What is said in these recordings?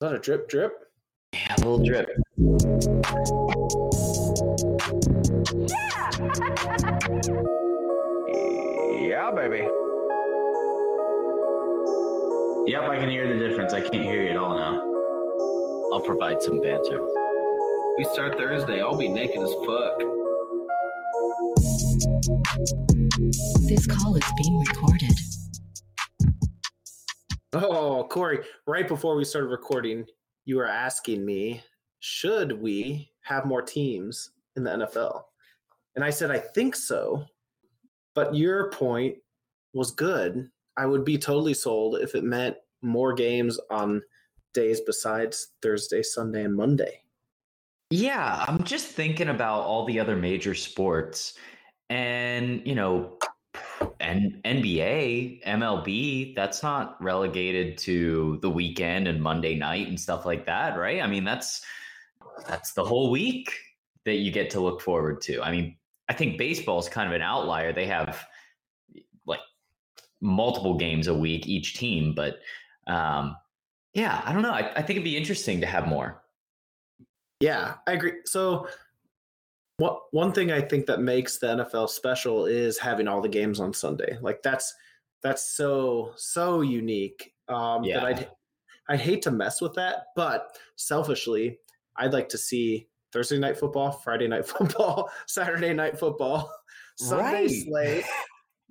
that a drip drip? Yeah, a little drip. Yeah, yeah baby. Yep, I can hear the difference. I can't hear you at all now. I'll provide some banter. We start Thursday. I'll be naked as fuck. This call is being recorded. Oh, Cory, right before we started recording, you were asking me, should we have more teams in the NFL? And I said, I think so. But your point was good. I would be totally sold if it meant more games on days besides Thursday, Sunday, and Monday. Yeah, I'm just thinking about all the other major sports and, you know, and NBA, MLB, that's not relegated to the weekend and Monday night and stuff like that, right? I mean, that's that's the whole week that you get to look forward to. I mean, I think baseball is kind of an outlier. They have like multiple games a week each team, but um, yeah, I don't know. I, I think it'd be interesting to have more. Yeah, I agree. So, what one thing I think that makes the NFL special is having all the games on Sunday. Like that's that's so so unique. Um, Yeah. that I'd I'd hate to mess with that, but selfishly, I'd like to see Thursday night football, Friday night football, Saturday night football, Sunday Right. slate,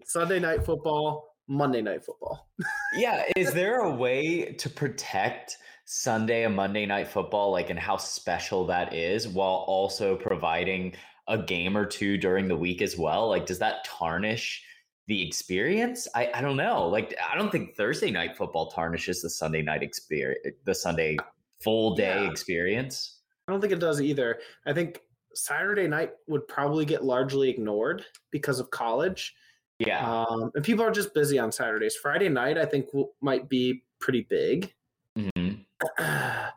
Sunday night football, Monday night football. yeah is there a way to protect sunday and monday night football like and how special that is while also providing a game or two during the week as well like does that tarnish the experience i, I don't know like i don't think thursday night football tarnishes the sunday night experience the sunday full day Yeah. experience I don't think it does either. I think Saturday night would probably get largely ignored because of college. yeah Um, and people are just busy on Saturdays. Friday night, I think, will, might be pretty big, Mhm.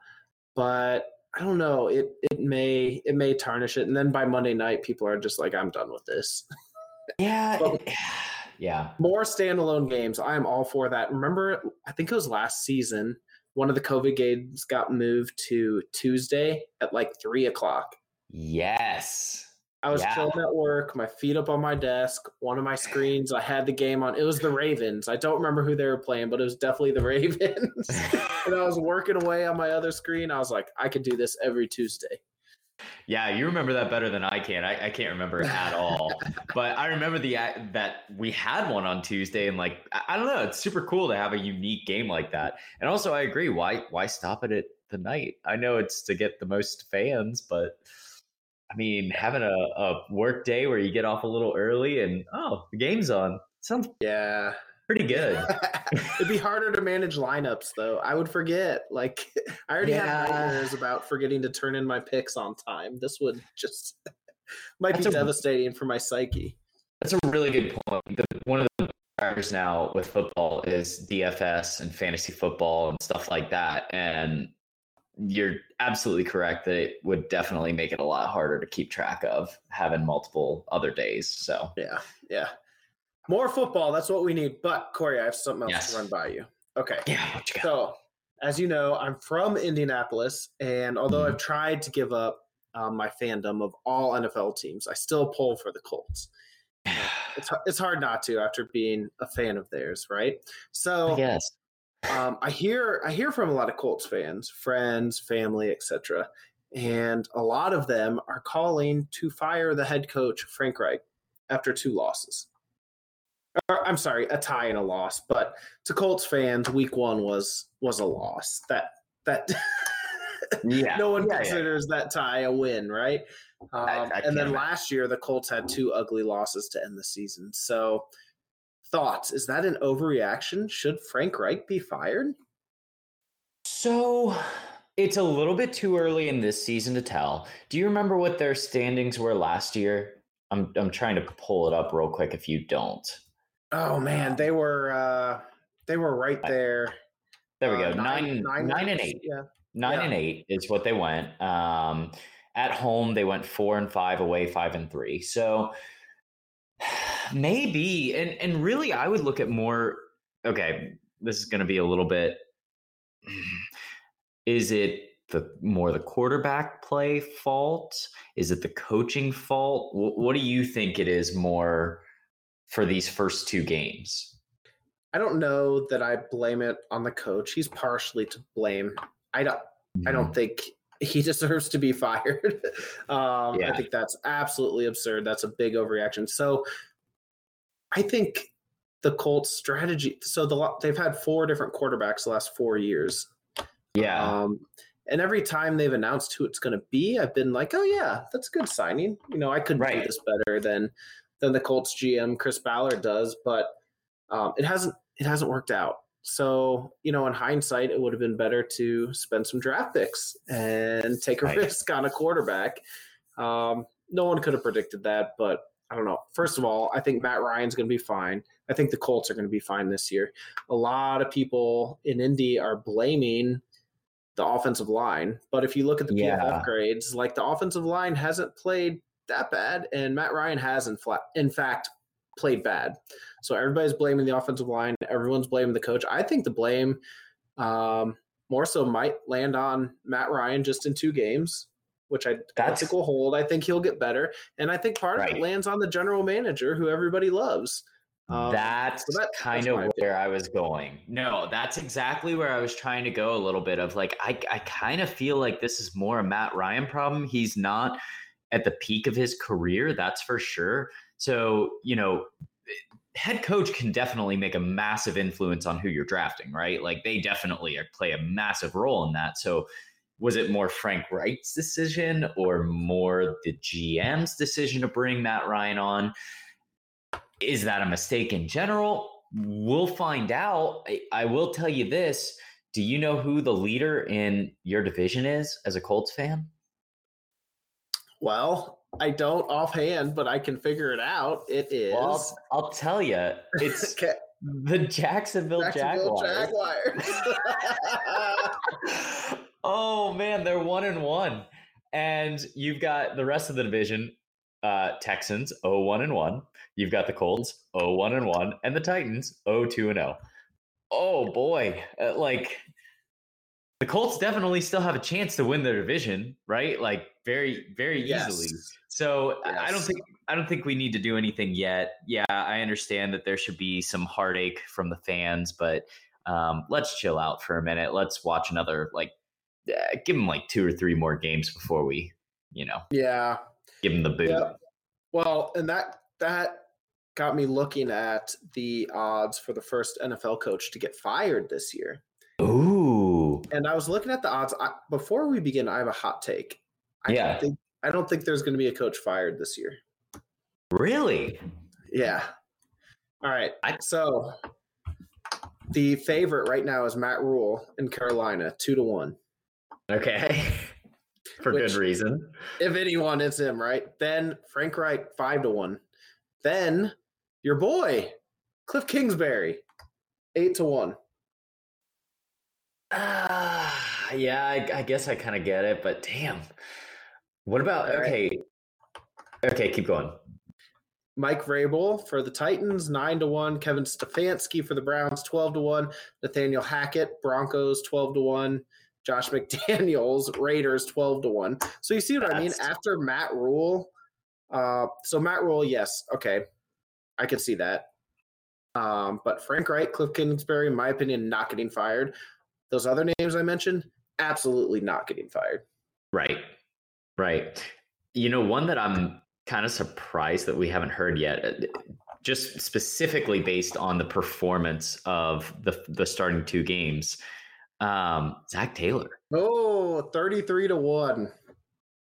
but I don't know. It it may it may tarnish it, and then by Monday night, people are just like, I'm done with this. yeah it- yeah More standalone games. I am all for that. Remember, I think it was last season. One of the COVID games got moved to Tuesday at like three o'clock. yes I was Yeah. chilling at work, my feet up on my desk, one of my screens, I had the game on. It was the Ravens. I don't remember who they were playing, but it was definitely the Ravens. and I was working away on my other screen. I was like, I could do this every Tuesday. Yeah, you remember that better than I can. I, I can't remember at all. but I remember the uh, that we had one on Tuesday, and like I, I don't know, it's super cool to have a unique game like that. And also, I agree. Why why stop it at the night? I know it's to get the most fans, but I mean, having a, a work day where you get off a little early and oh, the game's on sounds Yeah. pretty good. It'd be harder to manage lineups though. I would forget. Like I already Yeah. have nightmares about forgetting to turn in my picks on time. This would just might That's be a- devastating for my psyche. That's a really good point. The, one of the drivers now with football is DFS and fantasy football and stuff like that. And you're absolutely correct that it would definitely make it a lot harder to keep track of having multiple other days. So Yeah, yeah. More football. That's what we need. But Cory, I have something else Yes. to run by you. Okay. yeah, what you got? So, as you know, I'm from Indianapolis, and although I've tried to give up um, my fandom of all NFL teams, I still pull for the Colts. It's it's hard not to after being a fan of theirs, right? So, yes. Um, I hear I hear from a lot of Colts fans, friends, family, etc., and a lot of them are calling to fire the head coach Frank Reich after two losses. Or, I'm sorry, a tie and a loss, but to Colts fans, Week One was was a loss. That that Yeah. no one Yeah, yeah. considers that tie a win, right? Um, I and then last year, the Colts had two ugly losses to end the season. So, thoughts? Is that an overreaction? Should Frank Reich be fired? So it's a little bit too early in this season to tell. Do you remember what their standings were last year? I'm I'm trying to pull it up real quick if you don't. Oh man, they were uh, they were right there. There we Uh, go. Nine, nine, and eight. Yeah. Nine Yeah. and eight is what they went. Um, at home, they went four and five, away five and three. So maybe, and and really, I would look at more. Okay, this is going to be a little bit. Is it the more the quarterback play fault? Is it the coaching fault? Wh- what do you think it is more for these first two games? I don't know that I blame it on the coach. He's partially to blame. I don't. I don't think he deserves to be fired. um, Yeah. I think that's absolutely absurd. That's a big overreaction. So I think the Colts strategy. So the they've had four different quarterbacks the last four years. Yeah. Um, and every time they've announced who it's going to be, I've been like, "Oh yeah, that's a good signing." You know, I could do this better than than the Colts GM Chris Ballard does, but um, it hasn't it hasn't worked out. So you know, in hindsight, it would have been better to spend some draft picks and take a Right. risk on a quarterback. Um, no one could have predicted that, but I don't know. First of all, I think Matt Ryan's going to be fine. I think the Colts are going to be fine this year. A lot of people in Indy are blaming the offensive line, but if you look at the Yeah. PFF grades, like the offensive line hasn't played that bad, and Matt Ryan has in, fla- in fact played bad. So everybody's blaming the offensive line. Everyone's blaming the coach. I think the blame um, more so might land on Matt Ryan just in two games, which I, That's- think will hold. I think he'll get better, and I think part of it lands on the general manager, who everybody loves. Um, that's so that- kind that's of where I was going. No, that's exactly where I was trying to go a little bit of like I I kind of feel like this is more a Matt Ryan problem. He's not at the peak of his career, that's for sure. So, you know, head coach can definitely make a massive influence on who you're drafting, right? Like they definitely play a massive role in that. So, was it more Frank Reich's decision or more the GM's decision to bring Matt Ryan on? Is that a mistake in general? We'll find out. I, I will tell you this. Do you know who the leader in your division is as a Colts fan? Well, I don't offhand, but I can figure it out. It is Well, I'll, I'll tell you. It's Okay, the Jacksonville, Jacksonville Jaguars. Jaguars. oh man, they're one and one, and you've got the rest of the division. Uh, Texans 0-1 and 1. You've got the Colts 0-1 and 1 and the Titans 0-2 and 0. Oh boy, uh, like the Colts definitely still have a chance to win their division, right? Like very very easily. Yes. So I- I don't think I don't think we need to do anything yet. Yeah, I understand that there should be some heartache from the fans, but um, let's chill out for a minute. Let's watch another like uh, give them like two or three more games before we, you know, Yeah. give them the boot. Yeah. Well, and that that got me looking at the odds for the first NFL coach to get fired this year. Ooh, And I was looking at the odds I, before we begin. I have a hot take. I Yeah. Don't think, I don't think there's going to be a coach fired this year. really? Yeah. All right. I- so the favorite right now is Matt Rhule in Carolina, two to one. Okay, for Which- good reason. If anyone, it's him, right? Then Frank Reich, five to one. Then your boy, Cliff Kingsbury, eight to one. Ah, yeah, I, I guess I kind of get it, but damn. What about right. okay? Okay, keep going. Mike Vrabel for the Titans, nine to one. Kevin Stefanski for the Browns, twelve to one. Nathaniel Hackett, Broncos, twelve to one. Josh McDaniels, Raiders, twelve to one. So you see what I mean? After Matt Rhule, uh, so Matt Rhule, yes, okay, I can see that. Um, but Frank Reich, Cliff Kingsbury, in my opinion, not getting fired. Those other names I mentioned, absolutely not getting fired. Right. Right. You know, one that I'm kind of surprised that we haven't heard yet, uh, just specifically based on the performance of the the starting two games. Um, Zac Taylor. Oh, 33 to 1.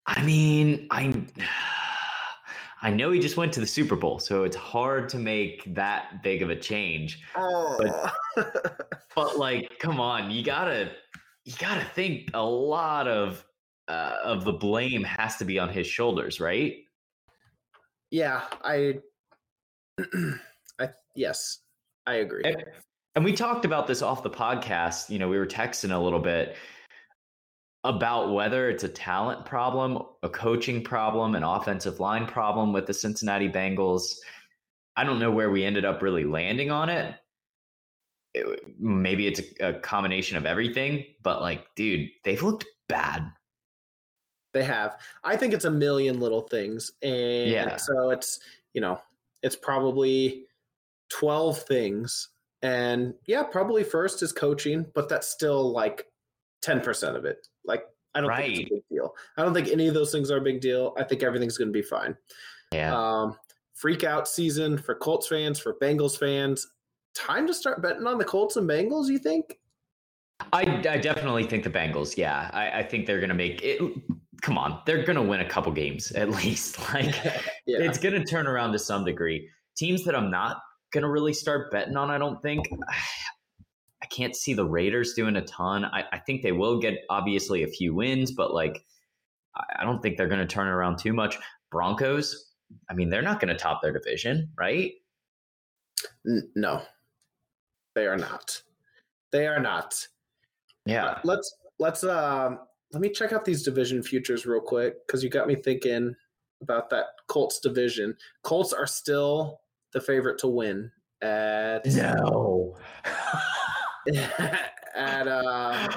I mean, I I know he just went to the Super Bowl, so it's hard to make that big of a change. Oh. But like, come on, you gotta you gotta think a lot of uh, of the blame has to be on his shoulders, right? yeah, I I yes, I agree. And, we talked about this off the podcast. You know, we were texting a little bit about whether it's a talent problem, a coaching problem, an offensive line problem with the Cincinnati Bengals. I don't know where we ended up really landing on it. it- maybe it's a, a combination of everything, but like, dude, they've looked bad. They have. I think it's a million little things. And Yeah. so it's, you know, it's probably 12 things. And yeah, probably first is coaching, but that's still like 10% of it. Like, I don't think it's a big deal. I don't think any of those things are a big deal. I think everything's going to be fine. Yeah. Um, freak out season for Colts fans, for Bengals fans. Time to start betting on the Colts and Bengals, you think? I, I definitely think the Bengals. Yeah, I, I think they're going to make it. Come on, they're going to win a couple games at least. Like yeah. it's going to turn around to some degree. Teams that I'm not going to really start betting on, I don't think. I can't see the Raiders doing a ton. I, I think they will get obviously a few wins, but like I- don't think they're going to turn around too much. Broncos, I mean, they're not going to top their division, right? No, they are not. They are not. Yeah. let's let's um let me check out these division futures real quick because you got me thinking about that Colts division. Colts are still the favorite to win at No. at uh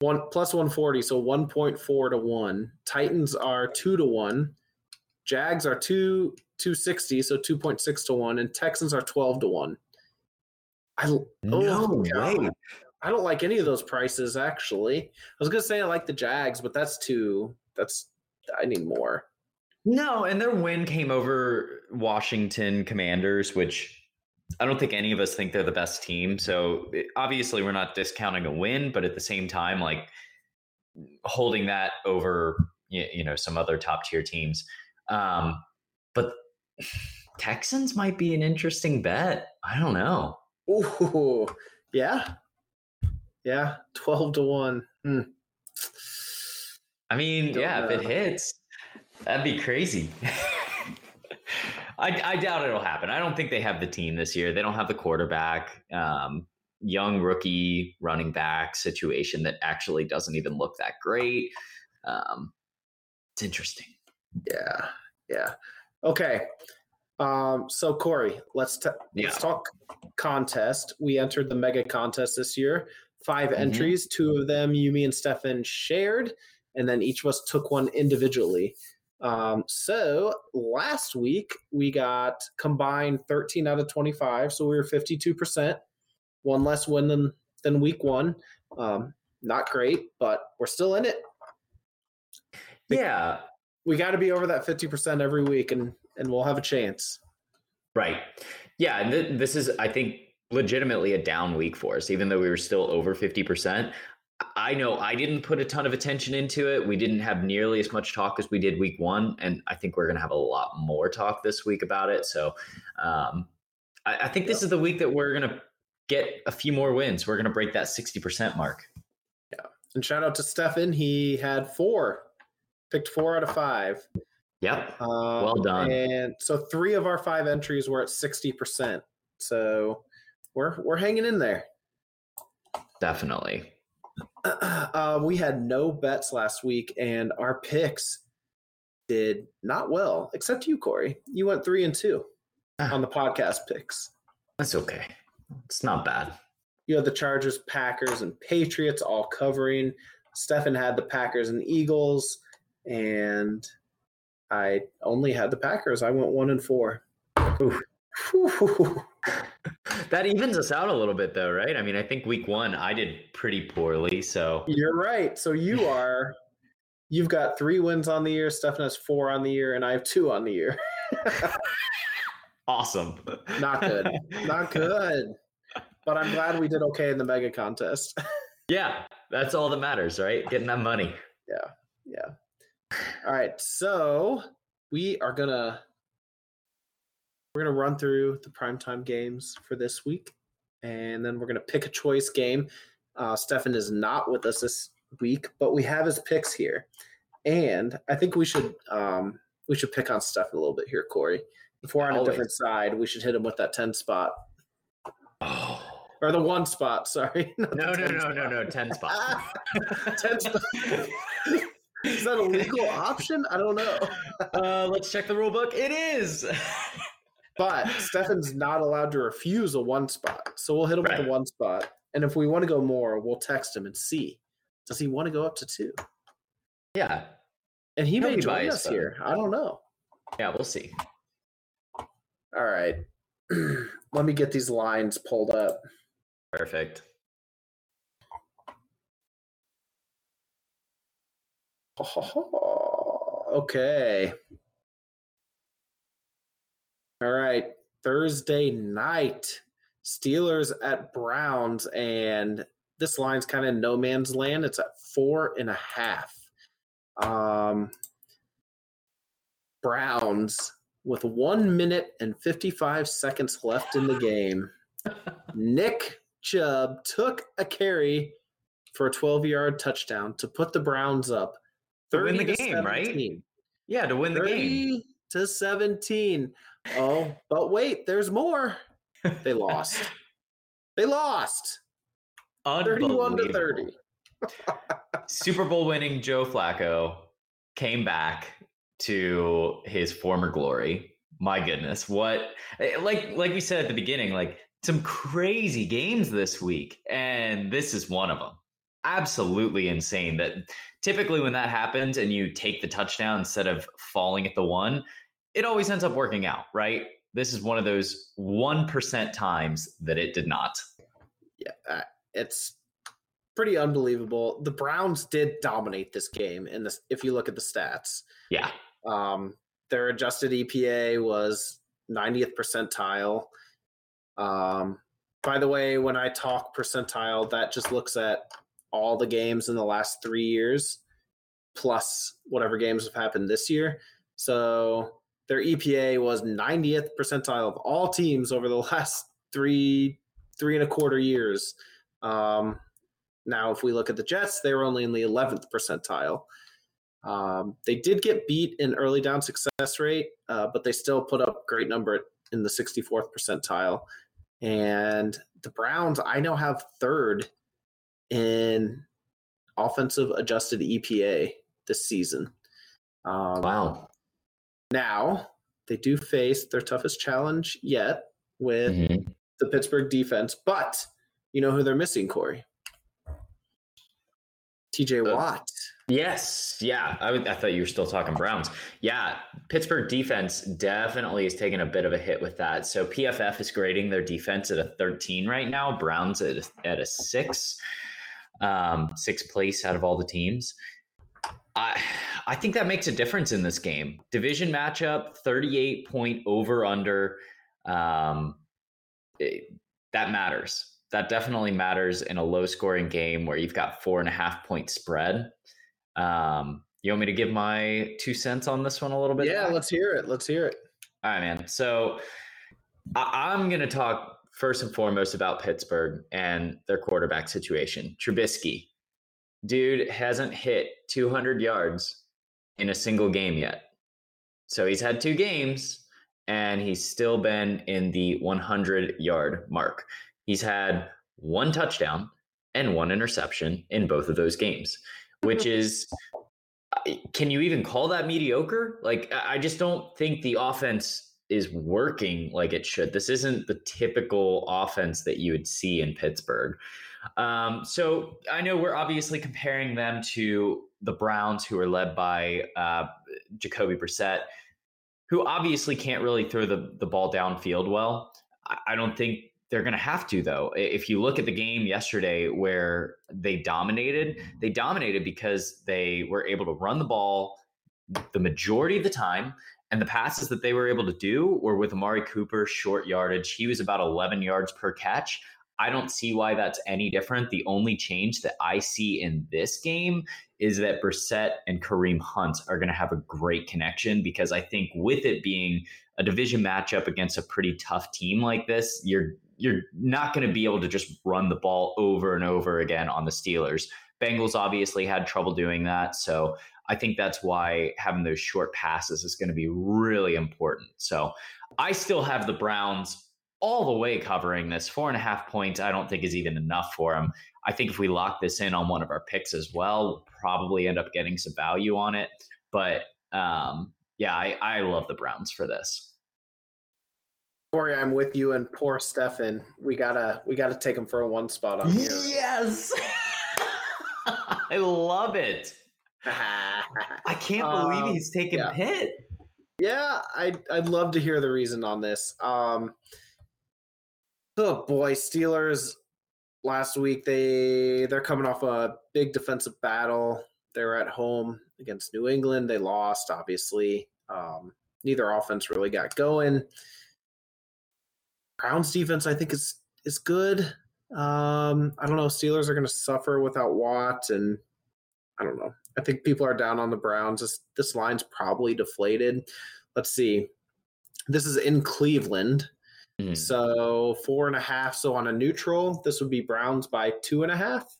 one plus 140 so 1.4 to 1 titans are 2 to 1 jags are 2 260 so 2.6 to 1 and texans are 12 to 1 i no Oh, God. way. I don't like any of those prices actually. I was gonna say I like the Jags, but that's too. That's I need more. No, and their win came over Washington Commanders, which I don't think any of us think they're the best team. So it- obviously, we're not discounting a win, but at the same time, like holding that over, you, you know, some other top tier teams. Um, but Texans might be an interesting bet. I don't know. Ooh, yeah, yeah, twelve to one. Hmm. I mean, Don't yeah, if it hits, that'd be crazy. I, I doubt it'll happen. I don't think they have the team this year. They don't have the quarterback, um, young rookie running back situation that actually doesn't even look that great. Um, it's interesting. Yeah, yeah. Okay. Um. So Cory, let's t- Yeah. let's talk contest. We entered the mega contest this year. 5 Mhm. entries. Two of them, you, me, and Stefan shared, and then each of us took one individually. Um, so last week we got combined 13 out of 25, so we were 52%. One less win than than week one. Um, not great, but we're still in it. Yeah, We got to be over that 50% every week, and and we'll have a chance. Right. Yeah. And th- this is, I think, legitimately a down week for us, even though we were still over 50%. I know I didn't put a ton of attention into it. We didn't have nearly as much talk as we did week one. And I think we're going to have a lot more talk this week about it. So um, I, I think this is the week that we're going to get a few more wins. We're going to break that 60% mark. Yeah, and shout out to Stefan. He had four, picked four out of five. Yep. Um, Well done. And so three of our five entries were at 60%. So we're we're hanging in there. Definitely. Uh, we had no bets last week, and our picks did not well, except you, Cory. You went three and two Ah. on the podcast picks. That's okay. It's not bad. You had the Chargers, Packers, and Patriots all covering. Stefan had the Packers and Eagles, and I only had the Packers. I went one and four. That evens us out a little bit, though, right? I mean, I think week one I did pretty poorly. So You're right. So you are, you've got three wins on the year. Stefan has four on the year, and I have two on the year. awesome. Not good. Not good. But I'm glad we did okay in the mega contest. yeah, that's all that matters, right? Getting that money. yeah. Yeah. All right. So we are gonna we're gonna run through the primetime games for this week, and then we're gonna pick a choice game. Uh, Stefan is not with us this week, but we have his picks here, and I think we should um, we should pick on Stefan a little bit here, Cory. If we're on a different side, we should hit him with that ten spot Oh. or the one spot. Sorry, the No, no, no, no, no. 10 spot. 10 spot. Is that a legal option? I don't know. uh, let's check the rule book. It is. But Stefan's not allowed to refuse a one spot. So we'll hit him with Right. the one spot. And if we want to go more, we'll text him and see. Does he want to go up to two? Yeah. And he He'll may join biased, us though. here. I don't know. Yeah, we'll see. All right. Let me get these lines pulled up. Perfect. Okay. All right. Thursday night, Steelers at Browns, and this line's kind of no man's land. It's at four and a half. Um, Browns with one minute and 55 seconds left in the game. Nick Chubb took a carry for a 12 yard touchdown to put the Browns up. To win the 30 to game, right? Yeah, to win the 30 game. To 17. Oh, but wait, there's more. They lost. they lost 31 to 30. Super Bowl winning Joe Flacco came back to his former glory. My goodness, what eh, like like we said at the beginning, like some crazy games this week, and this is one of them. Absolutely insane. That typically when that happens and you take the touchdown instead of falling at the one, it always ends up working out, right? This is one of those one percent times that it did not. Yeah, uh, it's pretty unbelievable. The Browns did dominate this game in this if you look at the stats. Yeah, Um, their adjusted EPA was 90th percentile. Um, by the way, when I talk percentile, that just looks at all the games in the last three years plus whatever games have happened this year. So their EPA was 90th percentile of all teams over the last three, three and a quarter years. Um, now, if we look at the Jets, they were only in the 11th percentile. Um, they did get beat in early down success rate, uh, but they still put up great number in the 64th percentile. And the Browns, I now have third in offensive adjusted EPA this season. Um, wow. Now they do face their toughest challenge yet with Mhm. the Pittsburgh defense, but you know who they're missing, Cory? TJ Uh, Watt. Yes, yeah. I, I thought you were still talking Browns. Yeah, Pittsburgh defense definitely is taking a bit of a hit with that. So PFF is grading their defense at a 13 right now. Browns at a, at a six, um, sixth place out of all the teams. I I think that makes a difference in this game. Division matchup, 38 point over under. Um, it- that matters. That definitely matters in a low scoring game where you've got four and a half point spread. Um, you want me to give my two cents on this one a little bit? Yeah, Zach? let's hear it. Let's hear it. All right, man. So I- I'm going to talk first and foremost about Pittsburgh and their quarterback situation. Trubisky, dude, hasn't hit 200 yards in a single game yet. So he's had two games and he's still been in the 100 yard mark. He's had one touchdown and one interception in both of those games, which is can you even call that mediocre? Like, I I just don't think the offense is working like it should. This isn't the typical offense that you would see in Pittsburgh. Um, so I know we're obviously comparing them to the Browns, who are led by uh, Jacoby Brissett, who obviously can't really throw the, the ball downfield well. I, I don't think they're going to have to, though. If you look at the game yesterday where they dominated, they dominated because they were able to run the ball the majority of the time. And the passes that they were able to do were with Amari Cooper, short yardage. He was about 11 yards per catch. I don't see why that's any different. The only change that I see in this game is that Brissett and Kareem Hunt are going to have a great connection because I think with it being a division matchup against a pretty tough team like this, you're you're not going to be able to just run the ball over and over again on the Steelers. Bengals obviously had trouble doing that, so I think that's why having those short passes is going to be really important. So I still have the Browns all the way covering this. Four and a half points, I don't think is even enough for him. I think if we lock this in on one of our picks as well, we'll probably end up getting some value on it. But um, yeah, I, I love the Browns for this. Cory, I'm with you and poor Stefan. We gotta we gotta take him for a one spot on here. Yes. I love it. I can't believe Um, he's taking yeah. Pitt. yeah, I'd I'd love to hear the reason on this. Um Oh boy, Steelers last week they they're coming off a big defensive battle. They're at home against New England. They lost, obviously. Um, neither offense really got going. Browns defense, I think, is is good. Um, I don't know. Steelers are going to suffer without Watt, and I don't know. I think people are down on the Browns. This this line's probably deflated. Let's see. This is in Cleveland, Mhm. so four and a half. So on a neutral, this would be Browns by two and a half.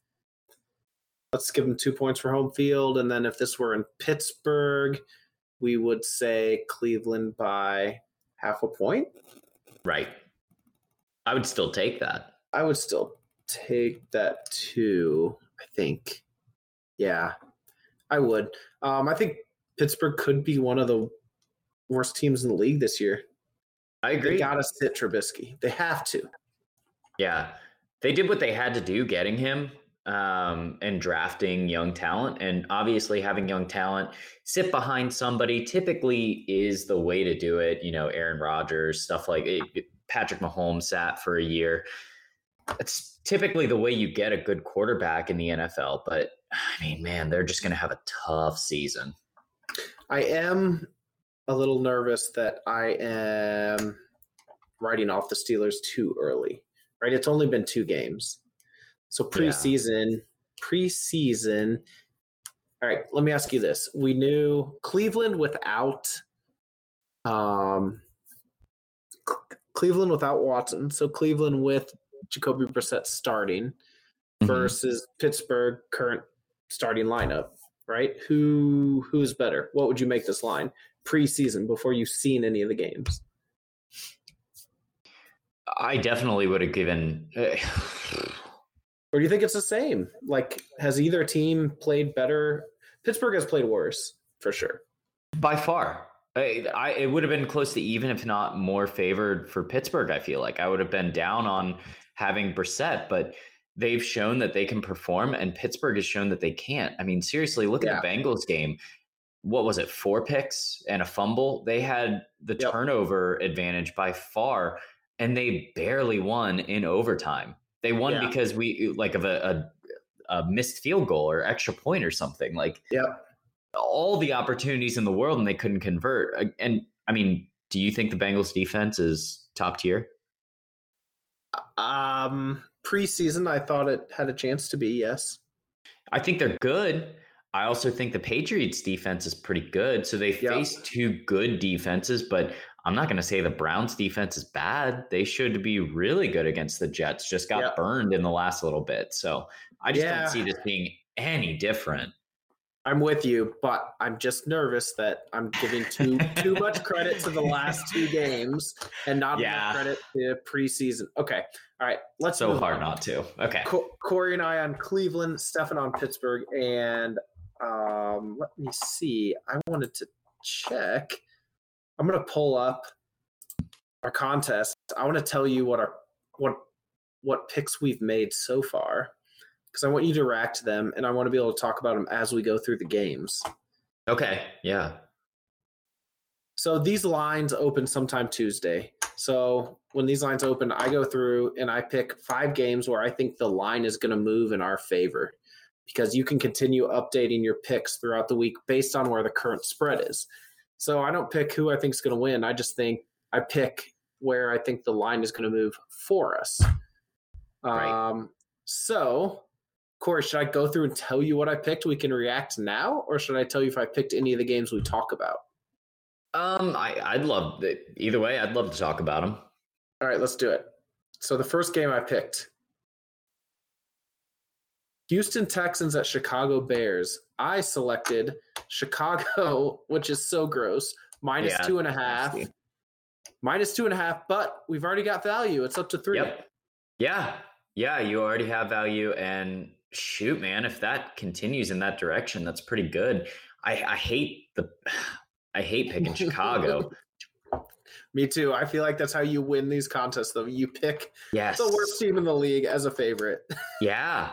Let's give them two points for home field, and then if this were in Pittsburgh, we would say Cleveland by half a point. Right. I would still take that. I would still take that too. I think, yeah, I would. Um, I think Pittsburgh could be one of the worst teams in the league this year. I agree. They agree. gotta sit Trubisky. They have to. Yeah. They did what they had to do getting him um, and drafting young talent. And obviously, having young talent sit behind somebody typically is the way to do it. You know, Aaron Rodgers, stuff like it, Patrick Mahomes sat for a year. It's typically the way you get a good quarterback in the NFL. But I mean, man, they're just going to have a tough season. I am a little nervous that I am writing off the Steelers too early. Right? It's only been two games. So preseason, preseason. All right, let me ask you this. We knew Cleveland without um Cleveland without Watson. So Cleveland with Jacoby Brissett starting Mhm. versus Pittsburgh current starting lineup, right? Who who's better? What would you make this line preseason before you've seen any of the games? I definitely would have given. Or do you think it's the same? Like, has either team played better? Pittsburgh has played worse for sure. By far. I, I, it would have been close to even, if not more favored for Pittsburgh. I feel like I would have been down on having Brissett, but they've shown that they can perform, and Pittsburgh has shown that they can't. I mean, seriously, look at the Bengals game. What was it? Four picks and a fumble. They had the Yep. turnover advantage by far, and they barely won in overtime. They won Yeah. because we like of a, a, a missed field goal or extra point or something. Like Yep. all the opportunities in the world and they couldn't convert. Uh, And I mean, do you think the Bengals defense is top tier? Um, preseason, I thought it had a chance to be. Yes. I think they're good. I also think the Patriots defense is pretty good. So they Yeah. face two good defenses, but I'm not going to say the Browns defense is bad. They should be really good against the Jets. Just got Yeah. burned in the last little bit. So I just Yeah. don't see this being any different. I'm with you, but I'm just nervous that I'm giving too too much credit to the last two games and not Yeah. enough credit to preseason. Okay, all right, let's So hard on. not to. Okay. Co- Cory and I on Cleveland, Stefan on Pittsburgh, and um, let me see. I wanted to check. I'm gonna pull up our contest. I want to tell you what our what what picks we've made so far because I want you to react to them, and I want to be able to talk about them as we go through the games. Okay. Yeah. So these lines open sometime Tuesday. So when these lines open, I go through and I pick five games where I think the line is going to move in our favor because you can continue updating your picks throughout the week based on where the current spread is. So I don't pick who I think is going to win. I just think I pick where I think the line is going to move for us. Right. Um, so, Cory, should I go through and tell you what I picked? We can react now, or should I tell you if I picked any of the games we talk about? Um, I, I'd love either way. I'd love to talk about them. All right, let's do it. So the first game I picked Houston Texans at Chicago Bears. I selected Chicago, which is so gross, minus Yeah, two and a half. Minus two and a half, but we've already got value. It's up to three. Yep. Yeah. Yeah. You already have value. And shoot, man, if that continues in that direction, that's pretty good. I, I hate the, I hate picking Chicago. Me too. I feel like that's how you win these contests, though. You pick Yes. the worst team in the league as a favorite. Yeah.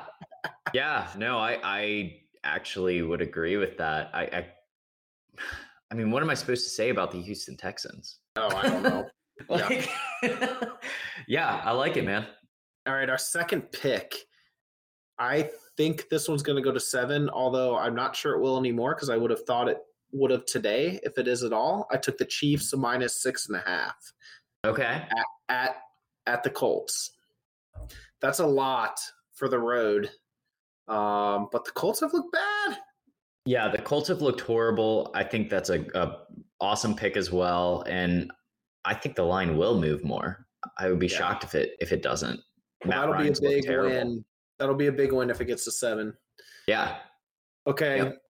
Yeah. No, I I actually would agree with that. I I, I mean, what am I supposed to say about the Houston Texans? Oh, I don't know. Yeah. Like, yeah, I like it, man. All right, our second pick. I think this one's going to go to seven, although I'm not sure it will anymore because I would have thought it would have today if it is at all. I took the Chiefs minus six and a half Okay. at at the Colts. That's a lot for the road, um, but the Colts have looked bad. Yeah, the Colts have looked horrible. I think that's a, a awesome pick as well, and I think the line will move more. I would be Yeah. shocked if it if it doesn't. Well, that'll Ryan's be a big win. That'll be a big win if it gets to seven. Yeah, Okay. Yep.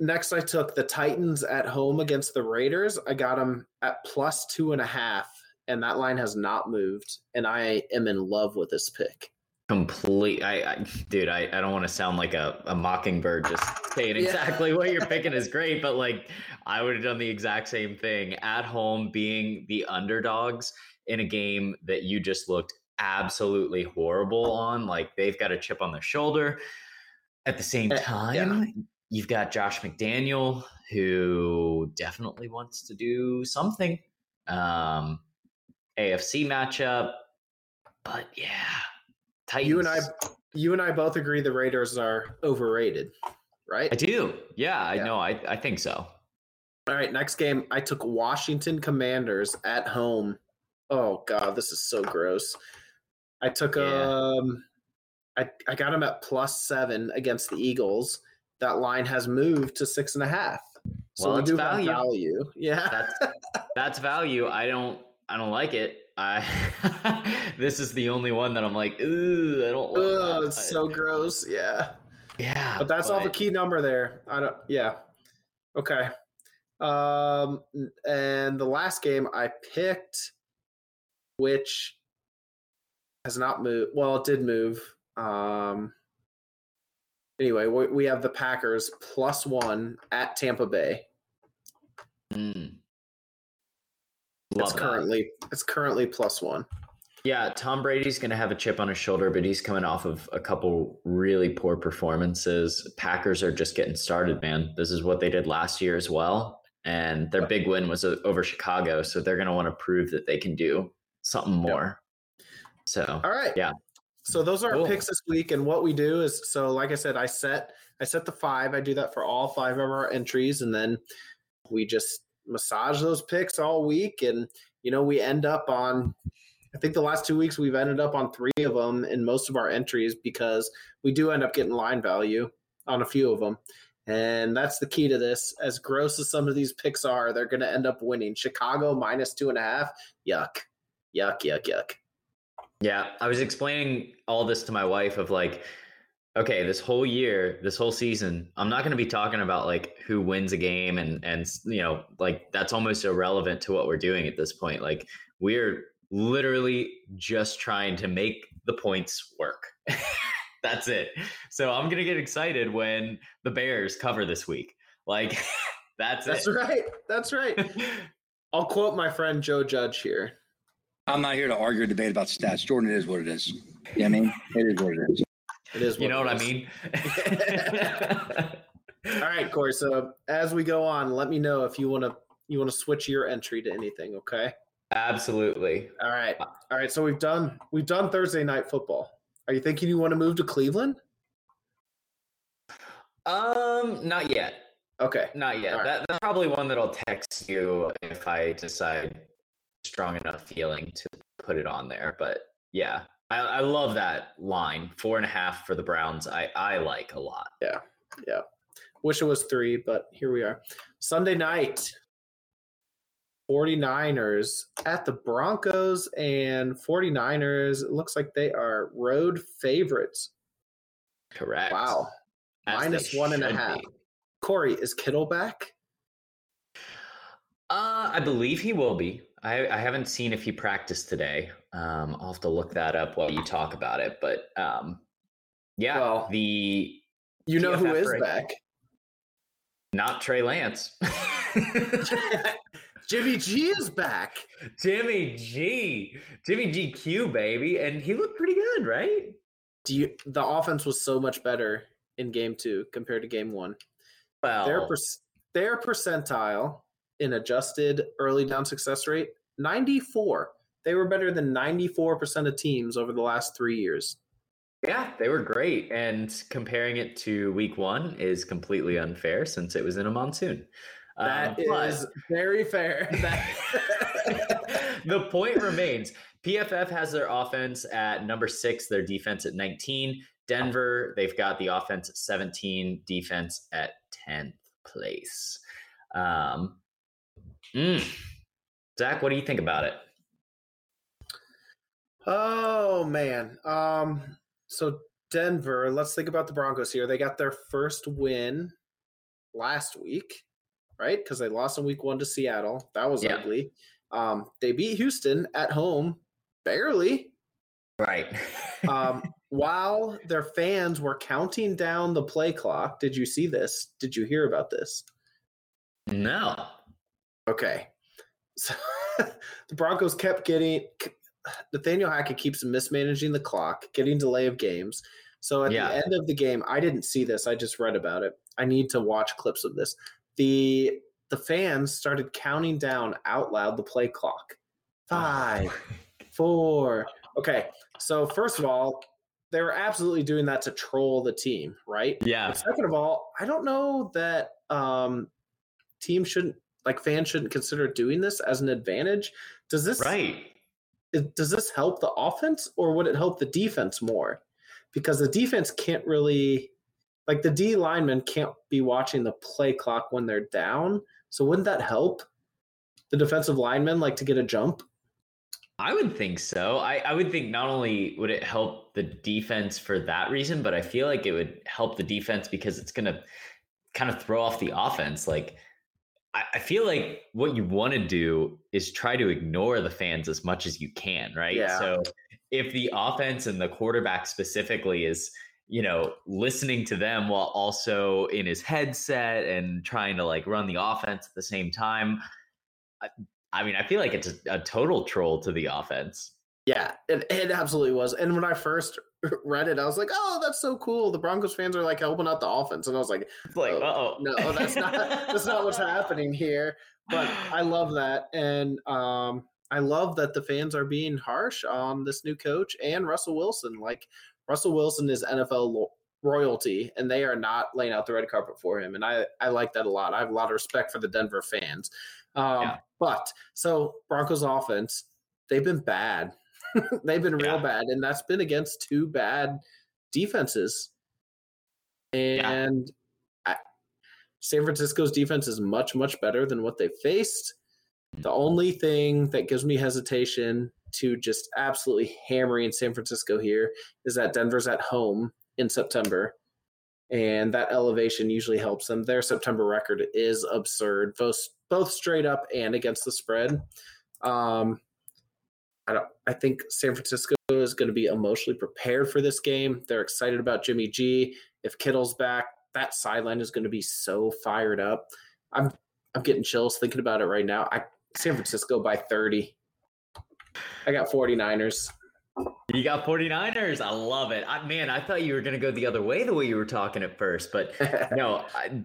Next, I took the Titans at home against the Raiders. I got them at plus two and a half, and that line has not moved. And I am in love with this pick. Complete. I, I dude, I, I don't want to sound like a, a mockingbird just saying Yeah. exactly what you're picking is great, but like I would have done the exact same thing at home, being the underdogs in a game that you just looked absolutely horrible on. Like they've got a chip on their shoulder. At the same Eh, time, you've got Josh McDaniel, who definitely wants to do something. Um, AFC matchup, but yeah, Titans. You and I, you and I both agree the Raiders are overrated, right? I do. Yeah, I know. I, I think so. All right, next game, I took Washington Commanders at home. Oh god, this is so gross. I took Yeah. um I, I got them at plus seven against the Eagles. That line has moved to six and a half. So Well, we it's do have value. value. Yeah. That's that's value. I don't I don't like it. I this is the only one that I'm like, ooh, I don't. Ugh, that, it's so gross. Yeah. yeah. But that's all the but- key number there. I don't yeah. Okay. Um and the last game I picked which has not moved. Well, it did move. Um anyway, we, we have the Packers plus 1 at Tampa Bay. Mm. It's that. currently it's currently plus 1. Yeah, Tom Brady's going to have a chip on his shoulder, but he's coming off of a couple really poor performances. Packers are just getting started, man. This is what they did last year as well. And their big win was over Chicago. So they're going to want to prove that they can do something more. So, All right. Yeah. So those are Cool. our picks this week, and what we do is so like I said, I set I set the five. I do that for all five of our entries, and then we just massage those picks all week, and you know we end up on. I think the last two weeks we've ended up on three of them in most of our entries because we do end up getting line value on a few of them. And that's the key to this. As gross as some of these picks are, they're going to end up winning. Chicago minus two and a half. Yuck. Yuck, yuck, yuck. Yeah, I was explaining all this to my wife of like, okay, this whole year, this whole season, I'm not going to be talking about like who wins a game and and you know, like that's almost irrelevant to what we're doing at this point. Like we're literally just trying to make the points work. that's it. So I'm going to get excited when the Bears cover this week. Like that's That's it. right. That's right. I'll quote my friend Joe Judge here. I'm not here to argue or debate about stats. Jordan, it is what it is. You know what I mean? It is what it is. It is. you know what I mean? All right, Cory. So as we go on, let me know if you want to you want to switch your entry to anything. Okay. Absolutely. All right. All right. So we've done we've done Thursday night football. Are you thinking you want to move to Cleveland? Um, not yet. Okay. Not yet. Right. That, that's probably one that I'll text you if I decide strong enough feeling to put it on there. But yeah, I, I love that line. Four and a half for the Browns. I, I like a lot. Yeah. Yeah. Wish it was three, but here we are. Sunday night. 49ers at the Broncos and 49ers. It looks like they are road favorites. Correct. Wow. Minus one and a half. be. Cory, is Kittle back? Uh, I believe he will be. I, I haven't seen if he practiced today. Um, I'll have to look that up while you talk about it. But um, yeah, Well, the You know who is back. not Trey Lance. Jimmy G is back. Jimmy G, Jimmy GQ, baby, and he looked pretty good, right? Do you? The offense was so much better in game two compared to game one. Well, Their per, their percentile in adjusted early down success rate ninety four. They were better than ninety four percent of teams over the last three years. yeah, they were great, and comparing it to week one is completely unfair since it was in a monsoon. That Um, is very fair. That- the point remains PFF has their offense at number six, their defense at 19. Denver, they've got the offense at 17, defense at 10th place. Um, mm. Zach, what do you think about it? Oh man. Um so Denver, let's think about the Broncos here. They got their first win last week, right? Because they lost in week one to Seattle. That was Yeah. ugly. Um, they beat Houston at home, barely. Right. Um, while their fans were counting down the play clock. Did you see this? Did you hear about this? no. Okay. So the Broncos kept getting Nathaniel Hackett keeps mismanaging the clock, getting delay of games. So at Yeah. the end of the game, I didn't see this. I just read about it. I need to watch clips of this. The the fans started counting down out loud the play clock. Five, four. Okay. So first of all, they were absolutely doing that to troll the team, right? Yeah. And second of all, I don't know that um, teams shouldn't like fans shouldn't consider doing this as an advantage. Does this Right. Does this help the offense or would it help the defense more? Because the defense can't really like the D linemen can't be watching the play clock when they're down. So wouldn't that help the defensive linemen like to get a jump? I would think so. I, I would think not only would it help the defense for that reason, but I feel like it would help the defense because it's going to kind of throw off the offense. Like, I, feel like what you want to do is try to ignore the fans as much as you can, right? Yeah. So if the offense and the quarterback specifically is, you know, listening to them while also in his headset and trying to like run the offense at the same time, I, I mean, I feel like it's a, a total troll to the offense. Yeah, it, it absolutely was. And when I first read it, I was like, "Oh, that's so cool!" The Broncos fans are like helping out the offense, and I was like, like, oh no, that's not that's not what's happening here. But I love that, and um, I love that the fans are being harsh on this new coach and Russell Wilson. Like Russell Wilson is NFL lo- royalty, and they are not laying out the red carpet for him. And I I like that a lot. I have a lot of respect for the Denver fans. Um, Yeah. But so Broncos offense, they've been bad. they've been real Yeah. bad, and that's been against two bad defenses. And I, San Francisco's defense is much, much better than what they faced. The only thing that gives me hesitation to just absolutely hammering San Francisco here is that Denver's at home in September. And that elevation usually helps them. Their September record is absurd, both both straight up and against the spread. Um, I don't. I think San Francisco is going to be emotionally prepared for this game. They're excited about Jimmy G. If Kittle's back, that sideline is going to be so fired up. I'm I'm getting chills thinking about it right now. I San Francisco by 30. I got 49ers. You got 49ers. I love it. I, man, I thought you were going to go the other way the way you were talking at first, but no, I,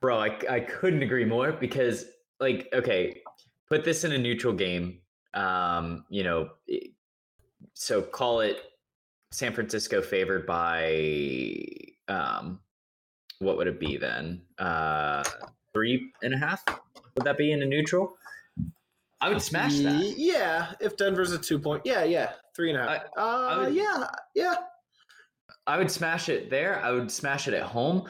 bro, I, I couldn't agree more because, like, okay, put this in a neutral game. Um, you know, so call it San Francisco favored by, um, what would it be then? Uh, three and a half? Would that be in a neutral? I would smash that. Yeah, if Denver's a two point. Yeah, yeah. Three and a half. uh, would- yeah, yeah. I would smash it there. I would smash it at home.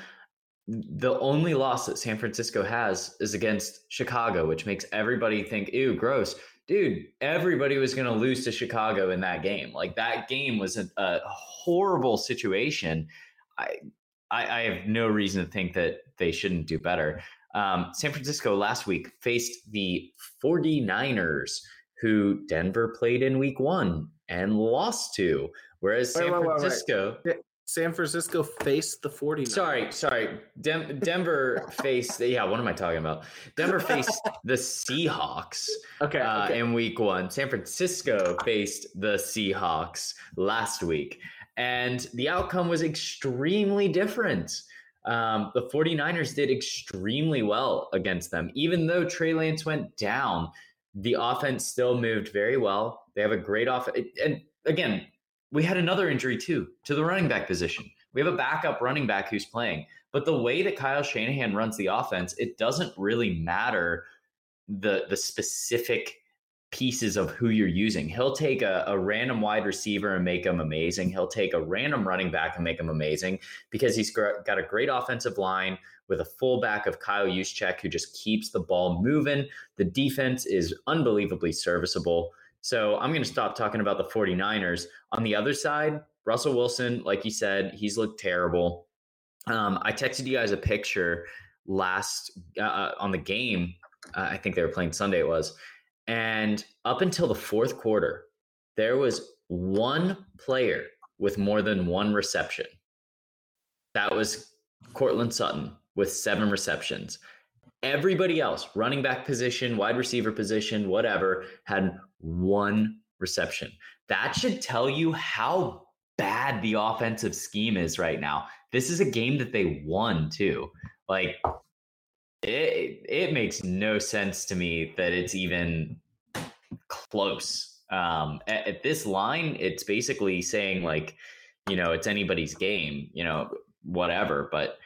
The only loss that San Francisco has is against Chicago, which makes everybody think, ew, gross. Dude, everybody was going to lose to Chicago in that game. Like that game was a, a horrible situation. I, I, I have no reason to think that they shouldn't do better. Um, San Francisco last week faced the 49ers, who Denver played in week one and lost to. Whereas San wait, wait, wait. San Francisco faced the 49ers. Sorry, sorry. Dem- Denver faced. Yeah, what am I talking about? Denver faced the Seahawks Okay. uh, okay. in week one. San Francisco faced the Seahawks last week, and the outcome was extremely different. Um, the 49ers did extremely well against them. Even though Trey Lance went down, the offense still moved very well. They have a great offense. And again, we had another injury too to the running back position. We have a backup running back who's playing. But the way that Kyle Shanahan runs the offense, it doesn't really matter the the specific pieces of who you're using. He'll take a, a random wide receiver and make him amazing. He'll take a random running back and make him amazing because he's got a great offensive line with a fullback of Kyle Juszczyk who just keeps the ball moving. The defense is unbelievably serviceable. So I'm going to stop talking about the 49ers. On the other side, Russell Wilson, like you said, he's looked terrible. Um, I texted you guys a picture last uh, on the game. Uh, I think they were playing Sunday, it was. And up until the fourth quarter, there was one player with more than one reception. That was Courtland Sutton with seven receptions. Everybody else, running back position, wide receiver position, whatever, had one reception. That should tell you how bad the offensive scheme is right now. This is a game that they won too. Like it it makes no sense to me that it's even close. Um at, at this line, it's basically saying like, you know, it's anybody's game, you know, whatever, but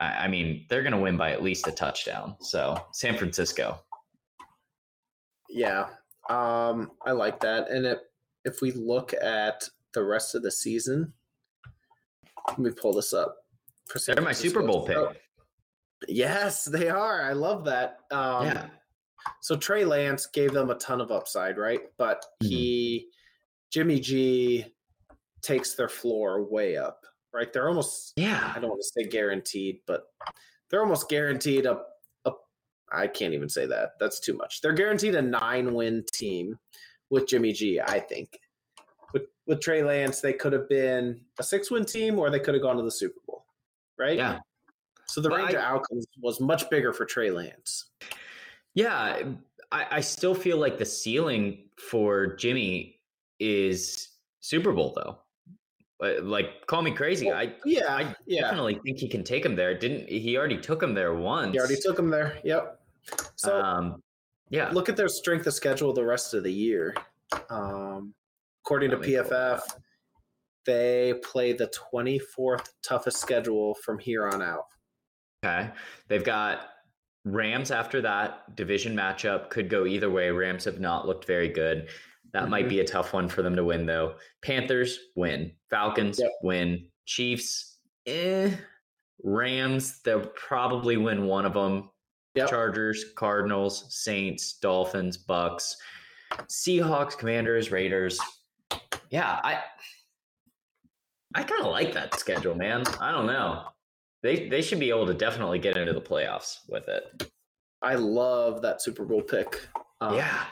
I, I mean, they're gonna win by at least a touchdown. So San Francisco. Yeah, um, I like that. And it, if we look at the rest of the season, let me pull this up. For They're my Super Bowl pick. Oh, yes, they are. I love that. Um, yeah. So Trey Lance gave them a ton of upside, right? But Mhm. he, Jimmy G, takes their floor way up, right? They're almost Yeah. I don't want to say guaranteed, but they're almost guaranteed a I can't even say that. That's too much. They're guaranteed a nine win team with Jimmy G, I think. With with Trey Lance, they could have been a six win team or they could have gone to the Super Bowl. Right? Yeah. So the But range I- of outcomes was much bigger for Trey Lance. Yeah, I, I still feel like the ceiling for Jimmy is Super Bowl, though. Like, call me crazy. I Yeah, I yeah. definitely think he can take him there. Didn't he already took him there once? He already took him there. Yep. So um, yeah, look at their strength of schedule the rest of the year. Um, according to Let PFF, they play the 24th toughest schedule from here on out. okay. They've got Rams after that division matchup. Could go either way. Rams have not looked very good. That might Mhm. be a tough one for them to win, though. Panthers win. Falcons Yep. win. Chiefs, eh. Rams, they'll probably win one of them. Yep. Chargers, Cardinals, Saints, Dolphins, Bucks, Seahawks, Commanders, Raiders. Yeah, I I kind of like that schedule, man. I don't know. They they should be able to definitely get into the playoffs with it. I love that Super Bowl pick. Um, yeah.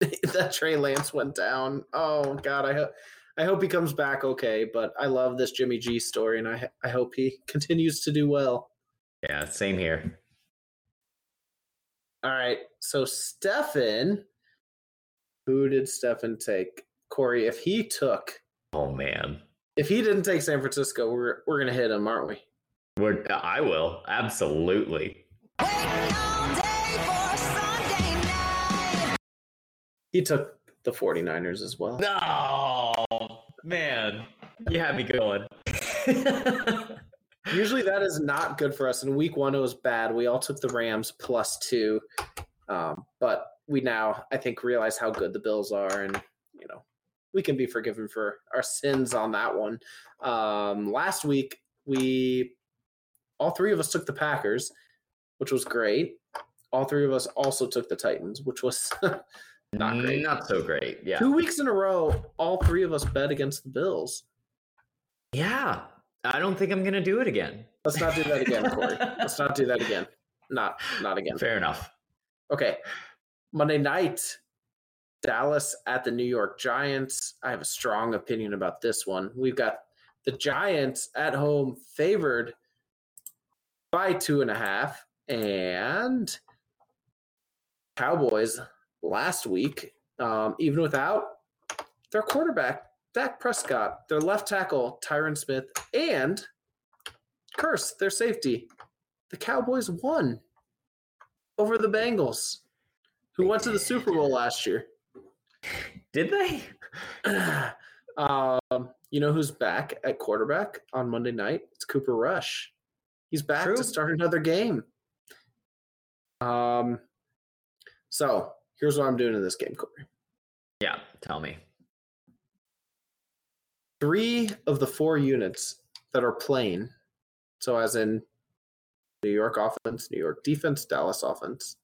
that Trey Lance went down. Oh God, I hope I hope he comes back okay. But I love this Jimmy G story, and I I hope he continues to do well. Yeah, same here. All right, so Stefan, who did Stefan take? Cory, if he took, Oh man. if he didn't take San Francisco, we're we're gonna hit him, aren't we? We're, I will. Absolutely. He took the 49ers as well. No, man. You had me going. Usually that is not good for us. In week one, it was bad. We all took the Rams plus two. Um, but we now, I think, realize how good the Bills are. And, you know, we can be forgiven for our sins on that one. Um, last week, we, all three of us took the Packers, which was great. All three of us also took the Titans, which was not great. Not so great. Yeah. Two weeks in a row, all three of us bet against the Bills. Yeah. I don't think I'm going to do it again. Let's not do that again, Cory. Let's not do that again. Not, not again. Fair enough. Okay. Monday night, Dallas at the New York Giants. I have a strong opinion about this one. We've got the Giants at home favored by two and a half, and Cowboys last week, um, even without their quarterback, Dak Prescott, their left tackle, Tyron Smith, and Kearse, their safety. The Cowboys won over the Bengals, who went to the Super Bowl last year. Did they? um, you know who's back at quarterback on Monday night? It's Cooper Rush. He's back True. to start another game. Um, so here's what I'm doing in this game, Cory. Yeah, tell me. Three of the four units that are playing, so as in New York offense, New York defense, Dallas offense,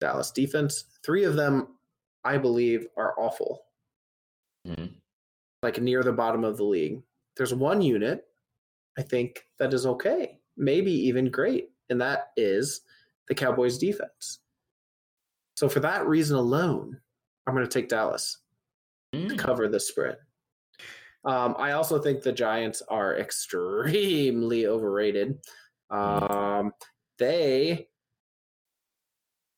Dallas defense, three of them, I believe, are awful. Mhm. like near the bottom of the league. There's one unit I think that is okay, maybe even great, and that is the Cowboys defense. So for that reason alone, I'm going to take Dallas to Mm. cover the spread. Um, I also think the Giants are extremely overrated. Um, they,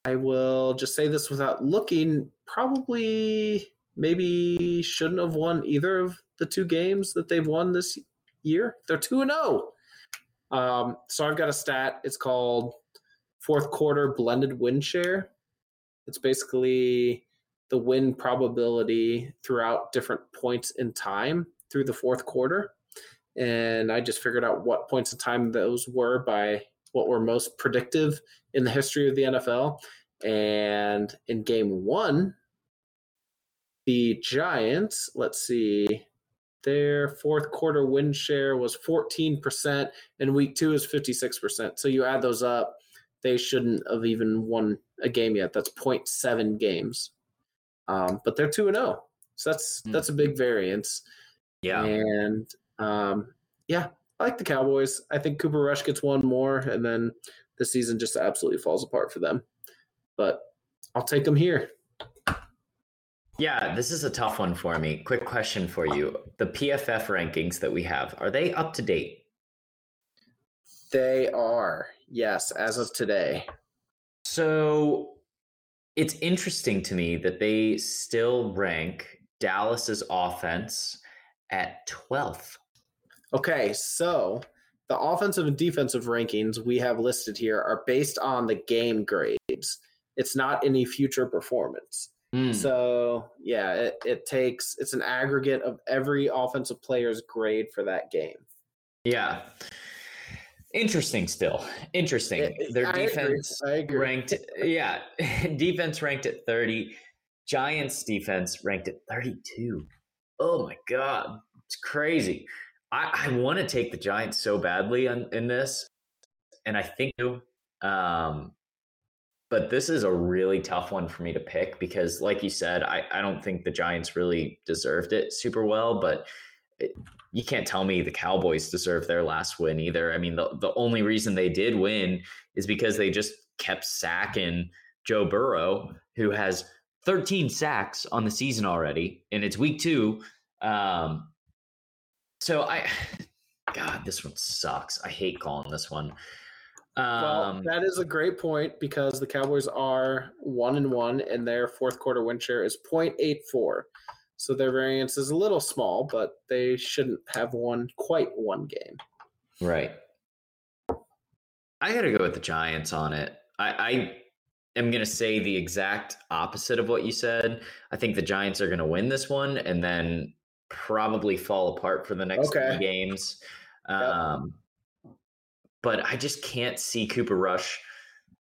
I will just say this without looking, probably maybe shouldn't have won either of the two games that they've won this year. They're 2 and 0. Um, so I've got a stat. It's called fourth quarter blended win share. It's basically the win probability throughout different points in time through the fourth quarter. And I just figured out what points in time those were by what were most predictive in the history of the NFL. And in game one, the Giants, let's see, their fourth quarter win share was 14%, and week two is 56%. So you add those up, they shouldn't have even won a game yet. That's 0.7 games. Um, but they're 2 and 0. So that's Hmm. that's a big variance. Yeah. And um, yeah, I like the Cowboys. I think Cooper Rush gets one more, and then the season just absolutely falls apart for them. But I'll take them here. Yeah, this is a tough one for me. Quick question for you. The PFF rankings that we have, are they up to date? They are, yes, as of today. So it's interesting to me that they still rank Dallas's offense at 12th. Okay, so the offensive and defensive rankings we have listed here are based on the game grades. It's not any future performance. Hmm. So yeah, it, it takes it's an aggregate of every offensive player's grade for that game. Yeah. Interesting still. Interesting. Their I agree, defense I agree. ranked yeah, defense ranked at 30. Giants defense ranked at 32. Oh my god. It's crazy. I, I want to take the Giants so badly on, in this, and I think um but this is a really tough one for me to pick because like you said, I, I don't think the Giants really deserved it super well, but it, you can't tell me the Cowboys deserve their last win either. I mean, the, the only reason they did win is because they just kept sacking Joe Burrow, who has 13 sacks on the season already, and it's week two. Um, so I, God, this one sucks. I hate calling this one. Well, Um, that is a great point because the Cowboys are one and one, and their fourth quarter win share is 0.84. So their variance is a little small, but they shouldn't have won quite one game. Right. I got to go with the Giants on it. I, I am going to say the exact opposite of what you said. I think the Giants are going to win this one and then probably fall apart for the next Okay. few games. Um, But I just can't see Cooper Rush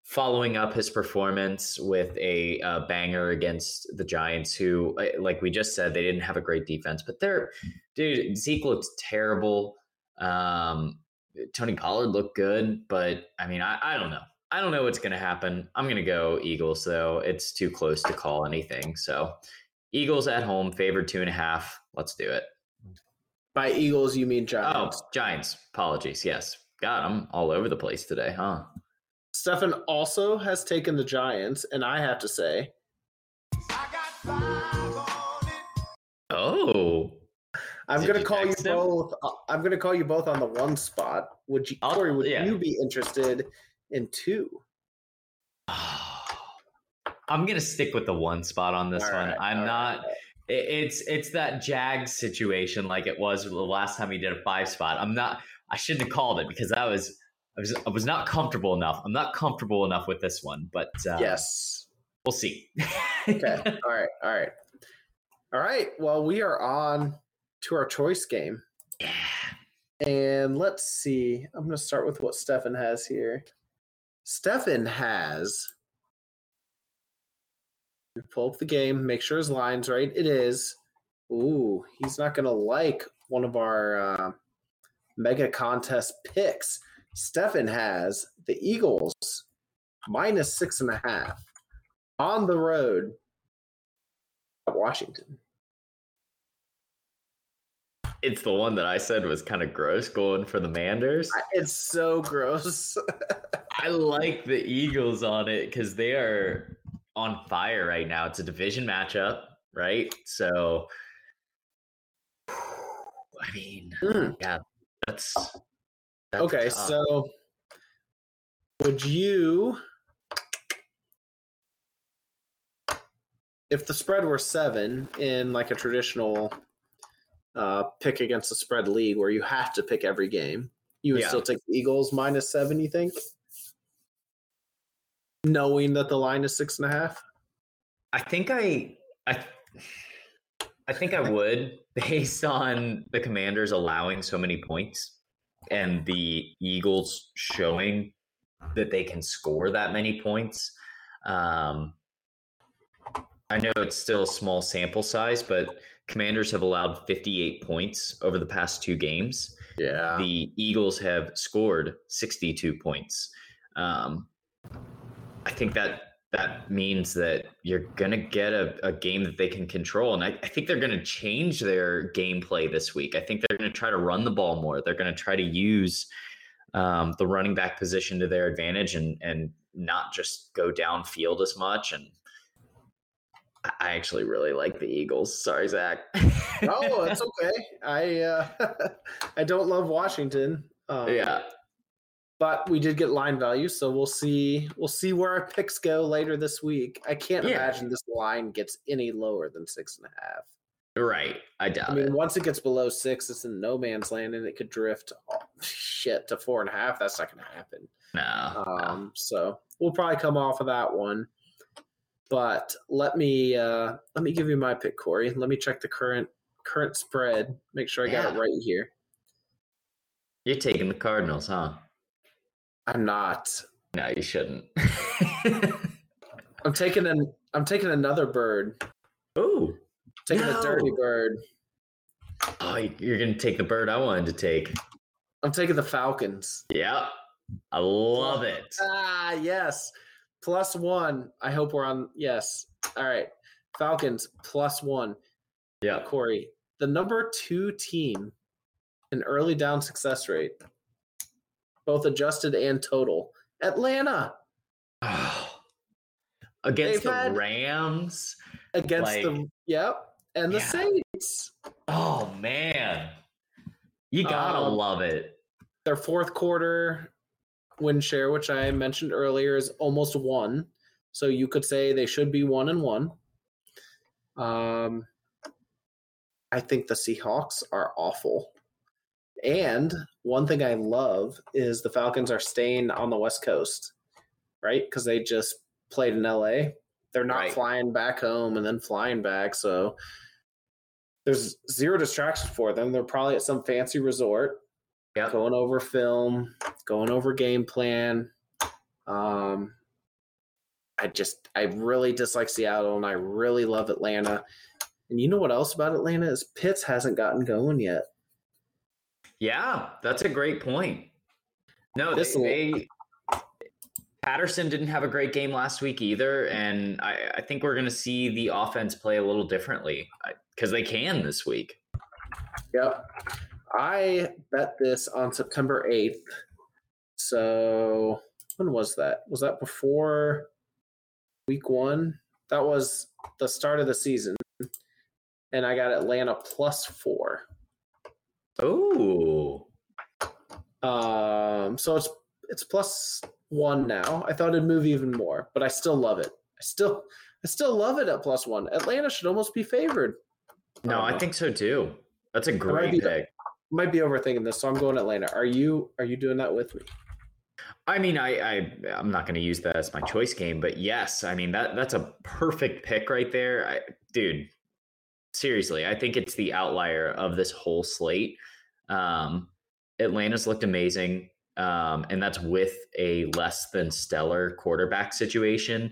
following up his performance with a uh, banger against the Giants, who, uh, like we just said, they didn't have a great defense, but they're, dude, Zeke looks terrible. Um, Tony Pollard looked good, but I mean, I, I don't know. I don't know what's going to happen. I'm going to go Eagles, though. It's too close to call anything. So, Eagles at home, favored two and a half. Let's do it. By Eagles, you mean Giants? Oh, Giants. Giants. Apologies. Yes. God, I'm all over the place today, huh? Stefan also has taken the Giants, and I have to say, Oh, I'm Did gonna call you him? both. uh, I'm gonna call you both on the one spot. Would you, Cory? Would yeah. you be interested in two? I'm gonna stick with the one spot on this All one. right, I'm not. right. It's it's that Jag situation like it was the last time he did a five spot. I'm not. I shouldn't have called it because that was I was I was not comfortable enough. I'm not comfortable enough with this one, but uh, Yes. we'll see. Okay. all right. All right. All right. Well, we are on to our choice game. And let's see. I'm going to start with what Stefan has here. Stefan has. Pull up the game, make sure his line's right. It is. Ooh, he's not going to like one of our uh, mega contest picks. Stefan has the Eagles minus six and a half on the road at Washington. it's the one that I said was kind of gross going for the Manders. It's so gross. I like the Eagles on it because they are on fire right now. It's a division matchup, right? So, I mean, Mm. yeah, that's, that's Okay, tough. so would you, if the spread were seven in like a traditional uh, pick against the spread league where you have to pick every game, you would Yeah. still take the Eagles minus seven, you think? Knowing that the line is six and a half? I think I, I, I think I would based on the Commanders allowing so many points and the Eagles showing that they can score that many points. Um, I know it's still a small sample size, but Commanders have allowed 58 points over the past two games. Yeah. The Eagles have scored 62 points. Um, I think that that means that you're going to get a, a game that they can control. And I, I think they're going to change their gameplay this week. I think they're going to try to run the ball more. They're going to try to use um, the running back position to their advantage and, and not just go downfield as much. And I- I actually really like the Eagles. Sorry, Zach. oh, that's okay. I uh, I don't love Washington. Um, yeah. But we did get line value, so we'll see. We'll see where our picks go later this week. I can't Yeah. imagine this line gets any lower than six and a half. Right. I doubt I mean, it. once it gets below six, it's in no man's land, and it could drift oh, shit to four and a half. That's not going to happen. No. no. Um, so we'll probably come off of that one. But let me uh, let me give you my pick, Cory. Let me check the current current spread. Make sure I got it right here. You're taking the Cardinals, huh? I'm not. No, you shouldn't. I'm taking an. I'm taking another bird. Ooh. Taking a dirty bird. Oh, you're going to take the bird I wanted to take. I'm taking the Falcons. Yeah. I love it. Ah, yes. Plus one. I hope we're on. Yes. All right. Falcons plus one. Yeah. Cory, the number two team in early down success rate, both adjusted and total. Atlanta Against They've the Rams. against the yep and the Yeah. Saints. Oh, man. You got to Um, love it. Their fourth quarter win share, which I mentioned earlier, is almost one. So you could say they should be one and one. Um, I think the Seahawks are awful. And one thing I love is the Falcons are staying on the West Coast, right? Because they just played in LA. They're not Right. flying back home and then flying back. So there's zero distraction for them. They're probably at some fancy resort, Yep. going over film, going over game plan. Um, I just, I really dislike Seattle and I really love Atlanta. And you know what else about Atlanta is Pitts hasn't gotten going yet. Yeah, that's a great point. No, This they, they Patterson didn't have a great game last week either, and I, I think we're going to see the offense play a little differently uh, because they can this week. Yep. I bet this on September 8th. So when was that? Was that before week one? That was the start of the season. And I got Atlanta plus four. Ooh. Um, so it's it's plus one now. I thought it'd move even more, but I still love it. I still I still love it at plus one. Atlanta should almost be favored. No, don't I think so too. That's a might great be- pick. Might be overthinking this, so I'm going Atlanta. Are you are you doing that with me? I mean, I, I I'm not going to use that as my choice game, but yes, I mean that that's a perfect pick right there, I, dude. Seriously, I think it's the outlier of this whole slate. Um, Atlanta's looked amazing, um, and that's with a less than stellar quarterback situation.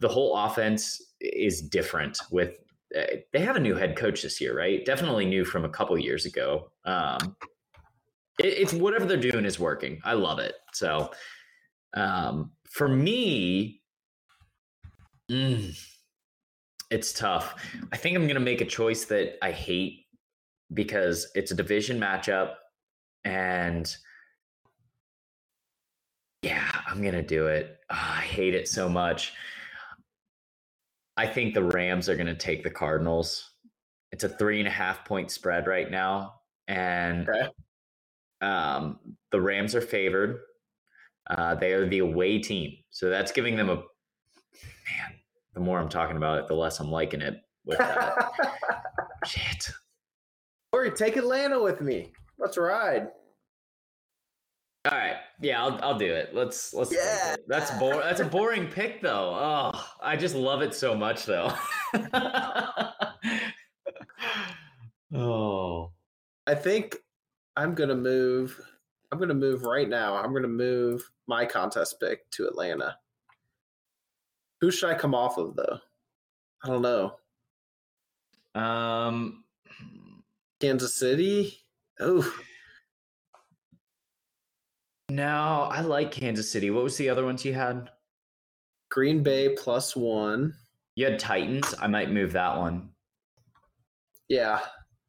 The whole offense is different. With uh, they have a new head coach this year, right? Definitely new from a couple years ago. Um, it, it's whatever they're doing is working. I love it. So um, for me, mm, it's tough. I think I'm going to make a choice that I hate because it's a division matchup, and yeah, I'm going to do it. Ah, I hate it so much. I think the Rams are going to take the Cardinals. It's a three and a half point spread right now, and Okay. um, the Rams are favored. Uh, they are the away team, so that's giving them a man. The more I'm talking about it, the less I'm liking it. With that. shit. Cory, take Atlanta with me. Let's ride. All right, yeah, I'll I'll do it. Let's let's. Yeah. That's boring. That's a boring pick, though. Oh, I just love it so much, though. oh, I think I'm gonna move. I'm gonna move right now. I'm gonna move my contest pick to Atlanta. Who should I come off of though? I don't know. um, Kansas City. Oh, no, I like Kansas City. What was the other ones you had? Green Bay plus one. You had Titans. I might move that one, Yeah.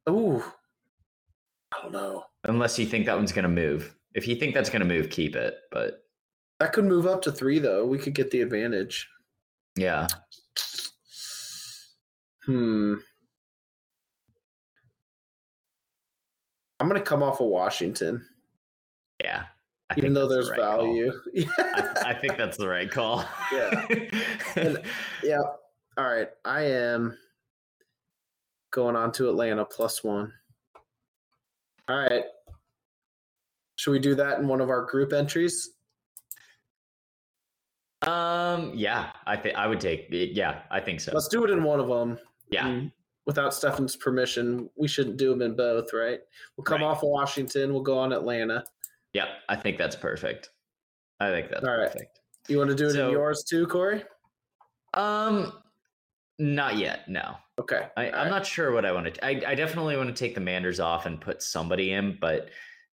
Ooh. I don't know. unless you think that one's gonna move. If you think that's gonna move, keep it. But That could move up to three though. We could get the advantage. Yeah, Hmm. I'm gonna come off of Washington, yeah. I even though there's the right value. I, I think that's the right call. Yeah. And- yeah. All right. I am going on to Atlanta plus one. All right. Should we do that in one of our group entries? Um, yeah, I think I would take. Yeah, I think so. Let's do it in one of them. yeah, Without Stefan's permission, we shouldn't do them in both, right? We'll come Right. off Washington. We'll go on Atlanta. yeah, I think that's perfect. I think that's All right. perfect. You want to do it So- in yours too, Cory? Um, not yet. No, Okay. I I'm right. not sure what I want to. I, I definitely want to take the Manders off and put somebody in, but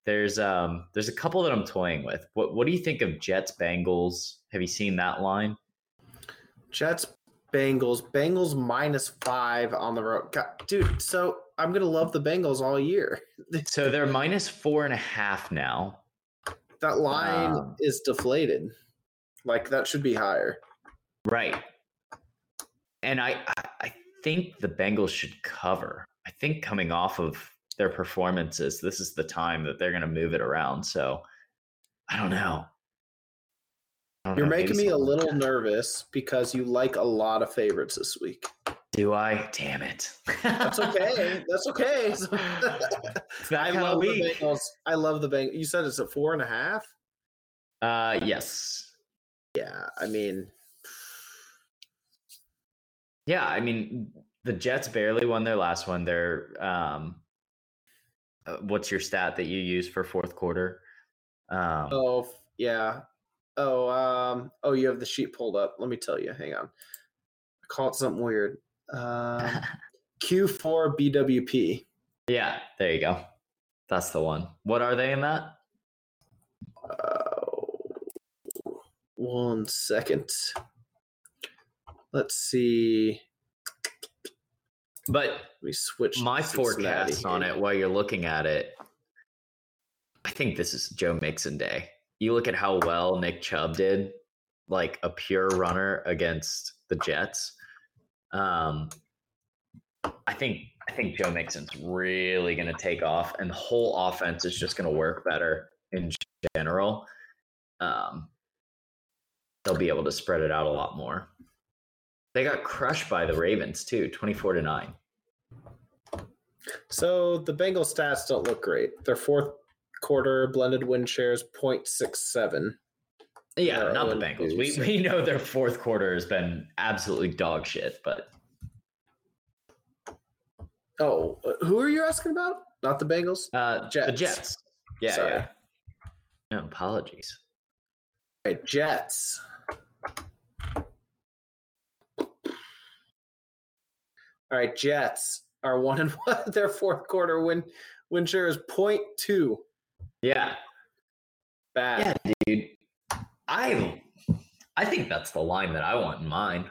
there's um there's a couple that I'm toying with. What what do you think of Jets Bengals? Have you seen that line? Jets, Bengals, Bengals minus five on the road. God, dude, so I'm gonna love the Bengals all year. So they're minus four and a half now. That line Um, is deflated. Like that should be higher. Right. And I, I I think the Bengals should cover. I think coming off of their performances, this is the time that they're going to move it around. So I don't know. You're know, making me a little nervous because you like a lot of favorites this week. Do I? Damn it. That's okay. That's okay. I love the. Bengals. I love the Bengals. You said it's a four and a half. Uh, yes. Yeah, I mean, Yeah. I mean, the Jets barely won their last one. They're, um, uh, what's your stat that you use for fourth quarter? Um, oh yeah. Oh, um, oh, you have the sheet pulled up. Let me tell you. Hang on. I call it something weird. Um, Q4 BWP. Yeah, there you go. That's the one. What are they in that? Uh, one second. Let's see. But me switch. my forecast on it while you're looking at it, I think this is Joe Mixon day. You look at how well Nick Chubb did, like a pure runner against the Jets. Um, I think I think Joe Mixon's really going to take off, and the whole offense is just going to work better in general. Um, they'll be able to spread it out a lot more. They got crushed by the Ravens too, twenty-four to nine. So the Bengals stats don't look great. They're fourth quarter blended win shares 0.67. Yeah, Yeah, not the Bengals. We we know their fourth quarter has been absolutely dog shit, but Oh, uh, who are you asking about? Not the Bengals? uh, the Jets. Jets. Yeah, Sorry. yeah. No apologies. All right, Jets. All right, Jets are one and one. Their fourth quarter win win share is 0.2. Yeah, Bad. yeah, dude. I I think that's the line that I want in mine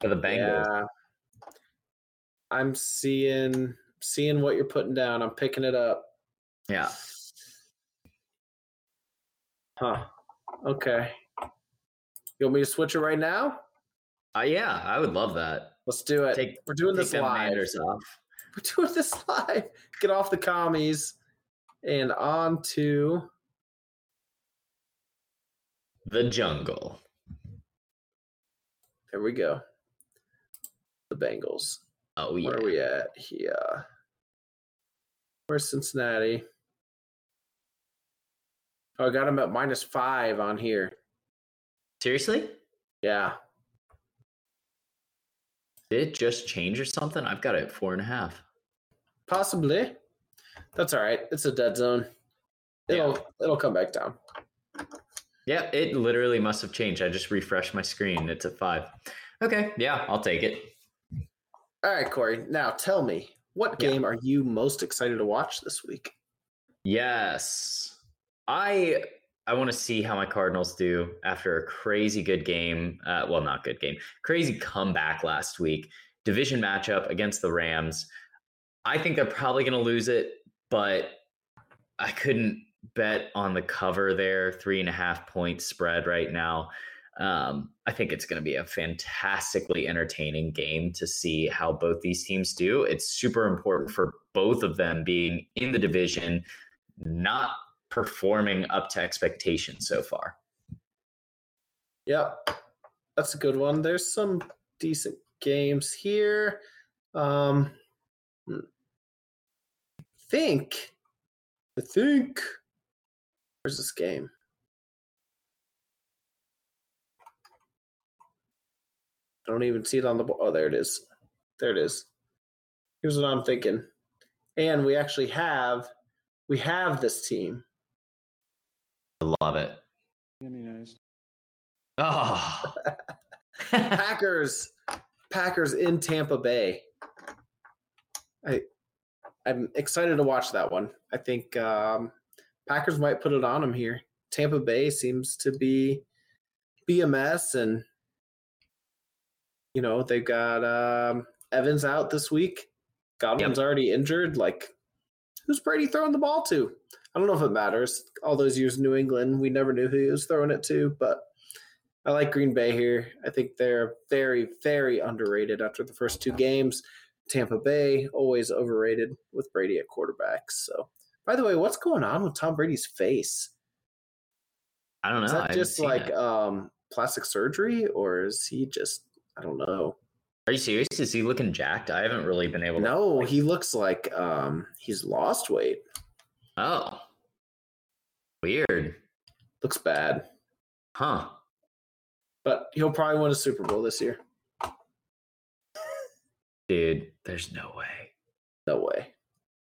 for the Bengals. Yeah. I'm seeing seeing what you're putting down. I'm picking it up. Yeah. Huh. Okay. You want me to switch it right now? Uh, yeah, I would love that. Let's do it. Take- We're doing this live. Off. We're doing this live. Get off the commies and on to The jungle. there we go. The Bengals. Oh yeah. Where are we at here? Where's Cincinnati? Oh, I got them at minus five on here. Seriously? Yeah. Did it just change or something? I've got it at four and a half. Possibly. That's all right. It's a dead zone. It'll it'll come back down. Yeah, it literally must have changed. I just refreshed my screen. It's at five. Okay, yeah, I'll take it. All right, Cory. Now tell me, what Yeah. game are you most excited to watch this week? Yes. I I want to see how my Cardinals do after a crazy good game. Uh, well, not good game, crazy comeback last week. Division matchup against the Rams. I think they're probably going to lose it, but I couldn't bet on the cover there. Three and a half point spread right now. Um, I think it's going to be a fantastically entertaining game to see how both these teams do. It's super important for both of them being in the division, not performing up to expectations so far. Yep. That's a good one. There's some decent games here. Um. Think I think where's this game? I don't even see it on the bo- oh there it is. There it is. Here's what I'm thinking. And we actually have we have this team. I love it. Oh, Packers, Packers in Tampa Bay. I, I'm excited to watch that one. I think um, Packers might put it on them here. Tampa Bay seems to be be a mess, and you know they've got um, Evans out this week. Godwin's already injured. Like, who's Brady throwing the ball to? I don't know if it matters. All those years in New England, we never knew who he was throwing it to, but I like Green Bay here. I think they're very, very underrated after the first two games. Tampa Bay, always overrated with Brady at quarterback. So, by the way, what's going on with Tom Brady's face? I don't know. Is that haven't just like um, plastic surgery, or is he just, I don't know. Are you serious? Is he looking jacked? I haven't really been able to. No, he looks like um, he's lost weight. Oh, weird. Looks bad, Huh. but he'll probably win a Super Bowl this year. Dude, there's no way. No way.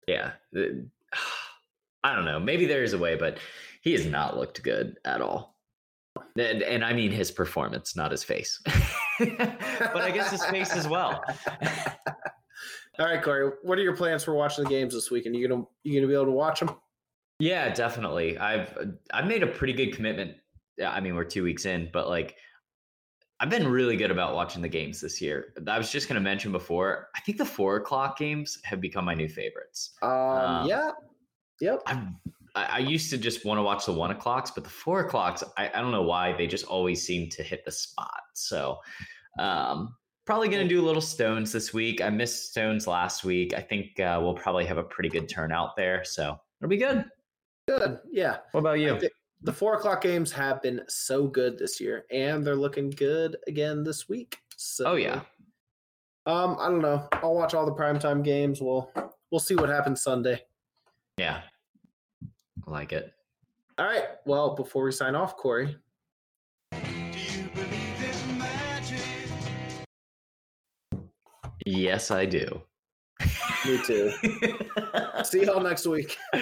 Yeah. I don't know. Maybe there is a way, but he has not looked good at all. And, and I mean his performance, not his face. but I guess his face as well. All right, Cory. What are your plans for watching the games this weekend? You gonna you gonna be able to watch them? Yeah, definitely. I've I've made a pretty good commitment. I mean, we're two weeks in, but like I've been really good about watching the games this year. I was just gonna mention before, I think the four o'clock games have become my new favorites. Um, Um, yeah. Yep. I've, I, I used to just want to watch the one o'clocks, but the four o'clocks, I, I don't know why they just always seem to hit the spot. So, um, Probably going to do a little Stones this week. I missed Stones last week. I think uh, we'll probably have a pretty good turnout there. So it'll be good. Good. Yeah. What about you? The four o'clock games have been so good this year, and they're looking good again this week. So, Oh, yeah. Um, I don't know. I'll watch all the primetime games. We'll we'll see what happens Sunday. Yeah. I like it. All right. Well, before we sign off, Cory, Yes, I do. me too. see y'all next week.